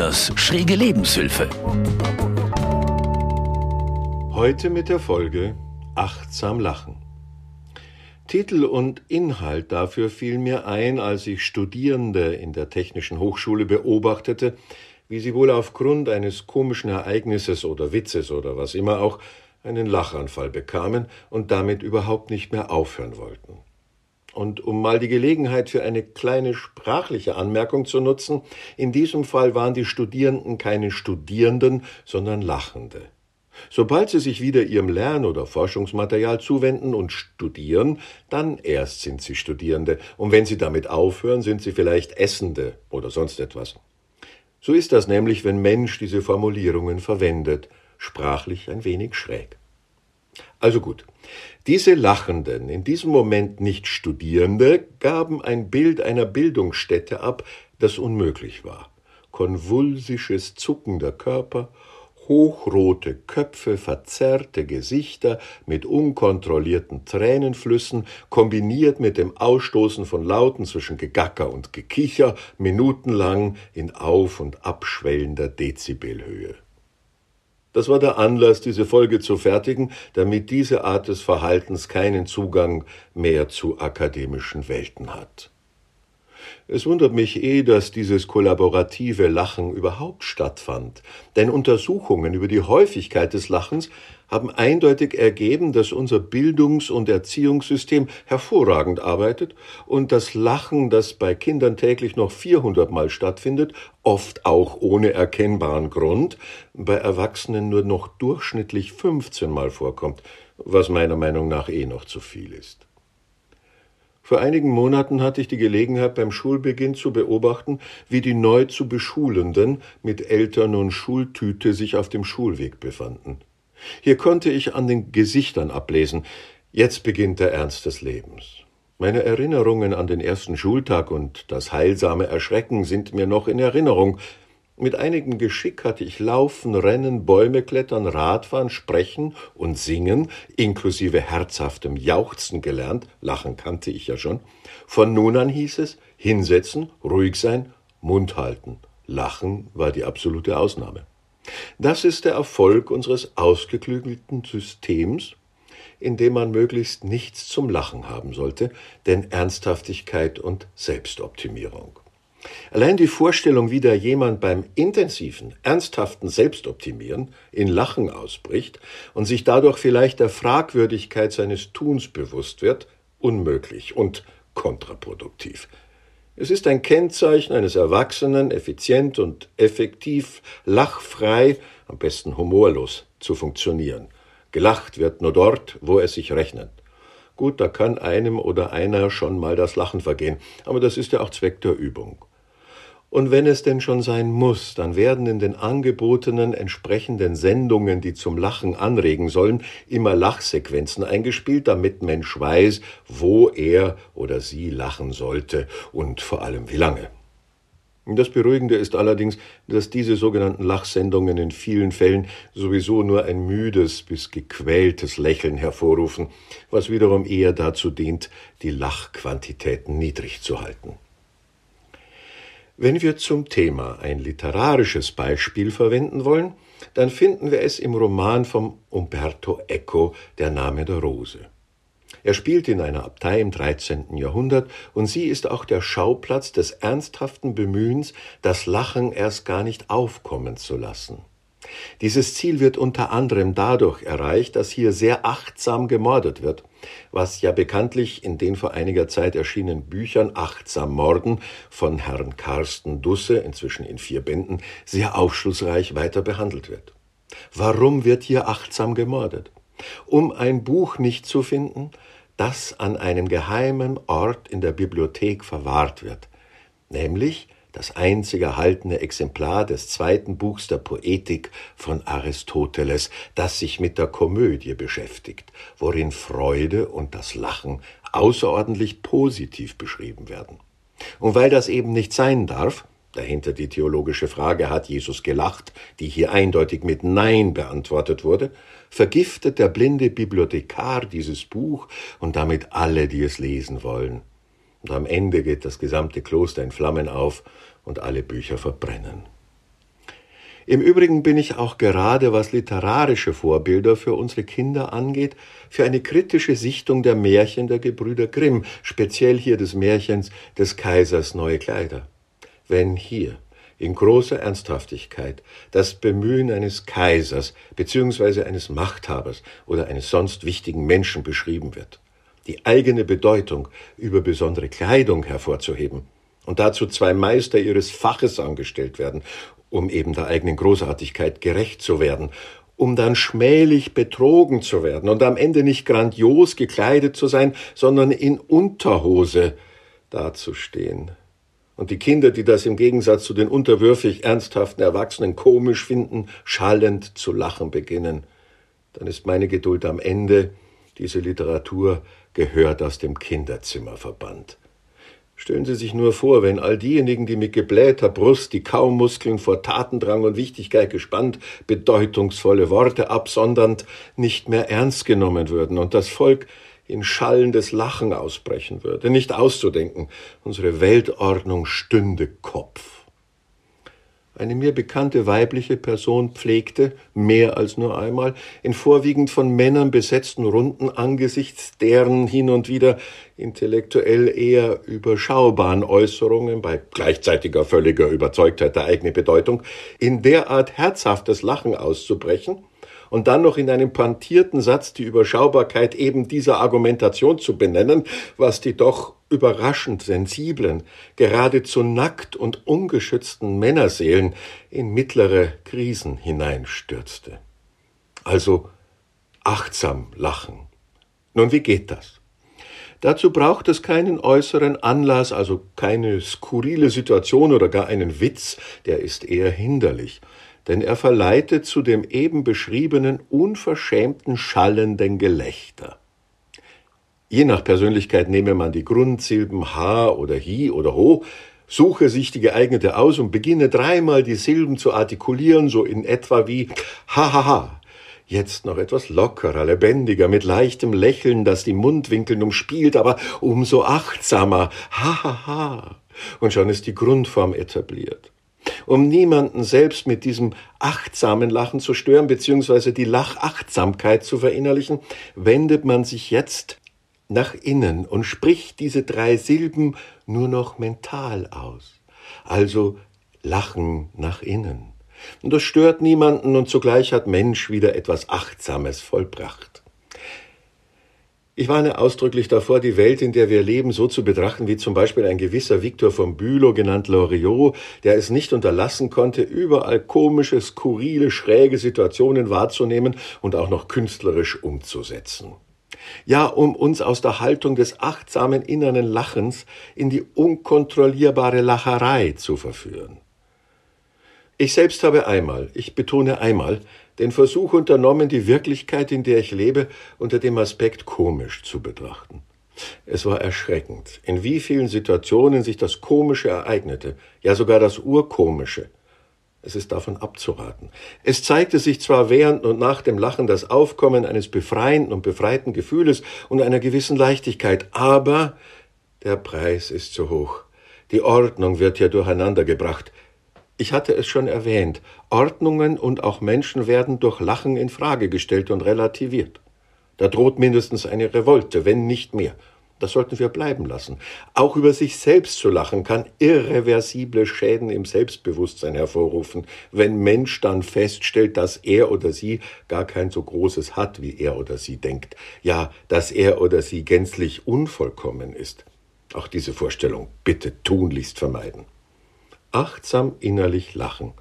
Rainers schräge Lebenshilfe. Heute mit der Folge Achtsam Lachen. Titel und Inhalt dafür fiel mir ein, als ich Studierende in der Technischen Hochschule beobachtete, wie sie wohl aufgrund eines komischen Ereignisses oder Witzes oder was immer auch einen Lachanfall bekamen und damit überhaupt nicht mehr aufhören wollten. Und um mal die Gelegenheit für eine kleine sprachliche Anmerkung zu nutzen, in diesem Fall waren die Studierenden keine Studierenden, sondern Lachende. Sobald sie sich wieder ihrem Lern- oder Forschungsmaterial zuwenden und studieren, dann erst sind sie Studierende, und wenn sie damit aufhören, sind sie vielleicht Essende oder sonst etwas. So ist das nämlich, wenn Mensch diese Formulierungen verwendet, sprachlich ein wenig schräg. Also gut, diese Lachenden, in diesem Moment nicht Studierende, gaben ein Bild einer Bildungsstätte ab, das unmöglich war. Konvulsisches Zucken der Körper, hochrote Köpfe, verzerrte Gesichter mit unkontrollierten Tränenflüssen, kombiniert mit dem Ausstoßen von Lauten zwischen Gegacker und Gekicher, minutenlang in auf- und abschwellender Dezibelhöhe. Das war der Anlass, diese Folge zu fertigen, damit diese Art des Verhaltens keinen Zugang mehr zu akademischen Welten hat. Es wundert mich eh, dass dieses kollaborative Lachen überhaupt stattfand, denn Untersuchungen über die Häufigkeit des Lachens haben eindeutig ergeben, dass unser Bildungs- und Erziehungssystem hervorragend arbeitet und das Lachen, das bei Kindern täglich noch 400 Mal stattfindet, oft auch ohne erkennbaren Grund, bei Erwachsenen nur noch durchschnittlich 15 Mal vorkommt, was meiner Meinung nach eh noch zu viel ist. Vor einigen Monaten hatte ich die Gelegenheit, beim Schulbeginn zu beobachten, wie die neu zu Beschulenden mit Eltern und Schultüte sich auf dem Schulweg befanden. Hier konnte ich an den Gesichtern ablesen, jetzt beginnt der Ernst des Lebens. Meine Erinnerungen an den ersten Schultag und das heilsame Erschrecken sind mir noch in Erinnerung, mit einigem Geschick hatte ich Laufen, Rennen, Bäume klettern, Radfahren, Sprechen und Singen, inklusive herzhaftem Jauchzen gelernt, Lachen kannte ich ja schon. Von nun an hieß es hinsetzen, ruhig sein, Mund halten. Lachen war die absolute Ausnahme. Das ist der Erfolg unseres ausgeklügelten Systems, in dem man möglichst nichts zum Lachen haben sollte, denn Ernsthaftigkeit und Selbstoptimierung. Allein die Vorstellung, wie da jemand beim intensiven, ernsthaften Selbstoptimieren in Lachen ausbricht und sich dadurch vielleicht der Fragwürdigkeit seines Tuns bewusst wird, unmöglich und kontraproduktiv. Es ist ein Kennzeichen eines Erwachsenen, effizient und effektiv, lachfrei, am besten humorlos zu funktionieren. Gelacht wird nur dort, wo es sich rechnet. Gut, da kann einem oder einer schon mal das Lachen vergehen, aber das ist ja auch Zweck der Übung. Und wenn es denn schon sein muss, dann werden in den angebotenen entsprechenden Sendungen, die zum Lachen anregen sollen, immer Lachsequenzen eingespielt, damit Mensch weiß, wo er oder sie lachen sollte und vor allem wie lange. Das Beruhigende ist allerdings, dass diese sogenannten Lachsendungen in vielen Fällen sowieso nur ein müdes bis gequältes Lächeln hervorrufen, was wiederum eher dazu dient, die Lachquantitäten niedrig zu halten. Wenn wir zum Thema ein literarisches Beispiel verwenden wollen, dann finden wir es im Roman von Umberto Eco Der Name der Rose. Er spielt in einer Abtei im 13. Jahrhundert und sie ist auch der Schauplatz des ernsthaften Bemühens, das Lachen erst gar nicht aufkommen zu lassen. Dieses Ziel wird unter anderem dadurch erreicht, dass hier sehr achtsam gemordet wird, was ja bekanntlich in den vor einiger Zeit erschienenen Büchern Achtsam Morden von Herrn Carsten Dusse, inzwischen in vier Bänden, sehr aufschlussreich weiter behandelt wird. Warum wird hier achtsam gemordet? Um ein Buch nicht zu finden, das an einem geheimen Ort in der Bibliothek verwahrt wird, nämlich das einzige erhaltene Exemplar des zweiten Buchs der Poetik von Aristoteles, das sich mit der Komödie beschäftigt, worin Freude und das Lachen außerordentlich positiv beschrieben werden. Und weil das eben nicht sein darf, dahinter die theologische Frage, hat Jesus gelacht, die hier eindeutig mit Nein beantwortet wurde, vergiftet der blinde Bibliothekar dieses Buch und damit alle, die es lesen wollen. Und am Ende geht das gesamte Kloster in Flammen auf und alle Bücher verbrennen. Im Übrigen bin ich auch gerade, was literarische Vorbilder für unsere Kinder angeht, für eine kritische Sichtung der Märchen der Gebrüder Grimm, speziell hier des Märchens des Kaisers neue Kleider. Wenn hier in großer Ernsthaftigkeit das Bemühen eines Kaisers bzw. eines Machthabers oder eines sonst wichtigen Menschen beschrieben wird, die eigene Bedeutung über besondere Kleidung hervorzuheben, und dazu zwei Meister ihres Faches angestellt werden, um eben der eigenen Großartigkeit gerecht zu werden, um dann schmählich betrogen zu werden und am Ende nicht grandios gekleidet zu sein, sondern in Unterhose dazustehen. Und die Kinder, die das im Gegensatz zu den unterwürfig ernsthaften Erwachsenen komisch finden, schallend zu lachen beginnen, dann ist meine Geduld am Ende, diese Literatur gehört aus dem Kinderzimmer verbannt. Stellen Sie sich nur vor, wenn all diejenigen, die mit geblähter Brust, die Kaumuskeln vor Tatendrang und Wichtigkeit gespannt, bedeutungsvolle Worte absondernd, nicht mehr ernst genommen würden und das Volk in schallendes Lachen ausbrechen würde. Nicht auszudenken, unsere Weltordnung stünde Kopf. Eine mir bekannte weibliche Person pflegte, mehr als nur einmal, in vorwiegend von Männern besetzten Runden angesichts deren hin und wieder intellektuell eher überschaubaren Äußerungen bei gleichzeitiger völliger Überzeugtheit der eigenen Bedeutung, in derart herzhaftes Lachen auszubrechen, und dann noch in einem pointierten Satz die Überschaubarkeit eben dieser Argumentation zu benennen, was die doch überraschend sensiblen, geradezu nackt und ungeschützten Männerseelen in mittlere Krisen hineinstürzte. Also achtsam lachen. Nun, wie geht das? Dazu braucht es keinen äußeren Anlass, also keine skurrile Situation oder gar einen Witz, der ist eher hinderlich denn er verleitet zu dem eben beschriebenen unverschämten schallenden Gelächter. Je nach Persönlichkeit nehme man die Grundsilben ha oder hi oder ho, suche sich die geeignete aus und beginne dreimal die Silben zu artikulieren, so in etwa wie ha ha ha. Jetzt noch etwas lockerer, lebendiger, mit leichtem Lächeln, das die Mundwinkeln umspielt, aber umso achtsamer. Ha ha ha. Und schon ist die Grundform etabliert um niemanden selbst mit diesem achtsamen Lachen zu stören, beziehungsweise die Lachachtsamkeit zu verinnerlichen, wendet man sich jetzt nach innen und spricht diese drei Silben nur noch mental aus. Also Lachen nach innen. Und das stört niemanden und zugleich hat Mensch wieder etwas Achtsames vollbracht. Ich warne ausdrücklich davor, die Welt, in der wir leben, so zu betrachten, wie zum Beispiel ein gewisser Victor von Bülow, genannt Loriot, der es nicht unterlassen konnte, überall komische, skurrile, schräge Situationen wahrzunehmen und auch noch künstlerisch umzusetzen. Ja, um uns aus der Haltung des achtsamen inneren Lachens in die unkontrollierbare Lacherei zu verführen. Ich selbst habe einmal, ich betone einmal, den Versuch unternommen, die Wirklichkeit, in der ich lebe, unter dem Aspekt komisch zu betrachten. Es war erschreckend, in wie vielen Situationen sich das Komische ereignete, ja sogar das Urkomische. Es ist davon abzuraten. Es zeigte sich zwar während und nach dem Lachen das Aufkommen eines befreienden und befreiten Gefühles und einer gewissen Leichtigkeit, aber der Preis ist zu hoch. Die Ordnung wird ja durcheinandergebracht, ich hatte es schon erwähnt, Ordnungen und auch Menschen werden durch Lachen in Frage gestellt und relativiert. Da droht mindestens eine Revolte, wenn nicht mehr. Das sollten wir bleiben lassen. Auch über sich selbst zu lachen kann irreversible Schäden im Selbstbewusstsein hervorrufen, wenn Mensch dann feststellt, dass er oder sie gar kein so großes hat, wie er oder sie denkt. Ja, dass er oder sie gänzlich unvollkommen ist. Auch diese Vorstellung bitte tunlichst vermeiden achtsam innerlich lachen,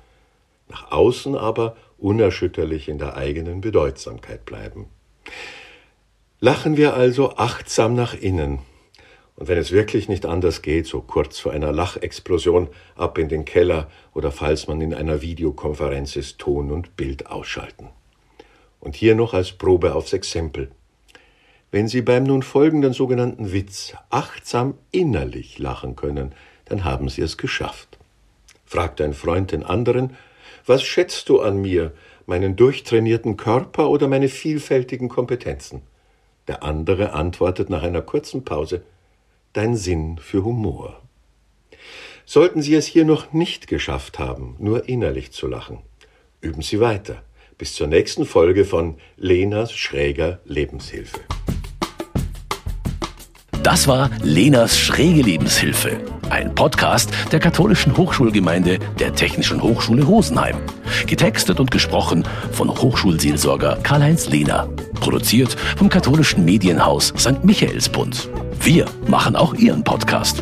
nach außen aber unerschütterlich in der eigenen Bedeutsamkeit bleiben. Lachen wir also achtsam nach innen. Und wenn es wirklich nicht anders geht, so kurz vor einer Lachexplosion ab in den Keller oder falls man in einer Videokonferenz ist, Ton und Bild ausschalten. Und hier noch als Probe aufs Exempel. Wenn Sie beim nun folgenden sogenannten Witz achtsam innerlich lachen können, dann haben Sie es geschafft fragt ein Freund den anderen, was schätzt du an mir, meinen durchtrainierten Körper oder meine vielfältigen Kompetenzen? Der andere antwortet nach einer kurzen Pause, dein Sinn für Humor. Sollten Sie es hier noch nicht geschafft haben, nur innerlich zu lachen, Üben Sie weiter. Bis zur nächsten Folge von Lenas schräger Lebenshilfe. Das war Lenas schräge Lebenshilfe, ein Podcast der katholischen Hochschulgemeinde der Technischen Hochschule Rosenheim. Getextet und gesprochen von Hochschulseelsorger Karl-Heinz Lehner. Produziert vom katholischen Medienhaus St. Michaelsbund. Wir machen auch Ihren Podcast.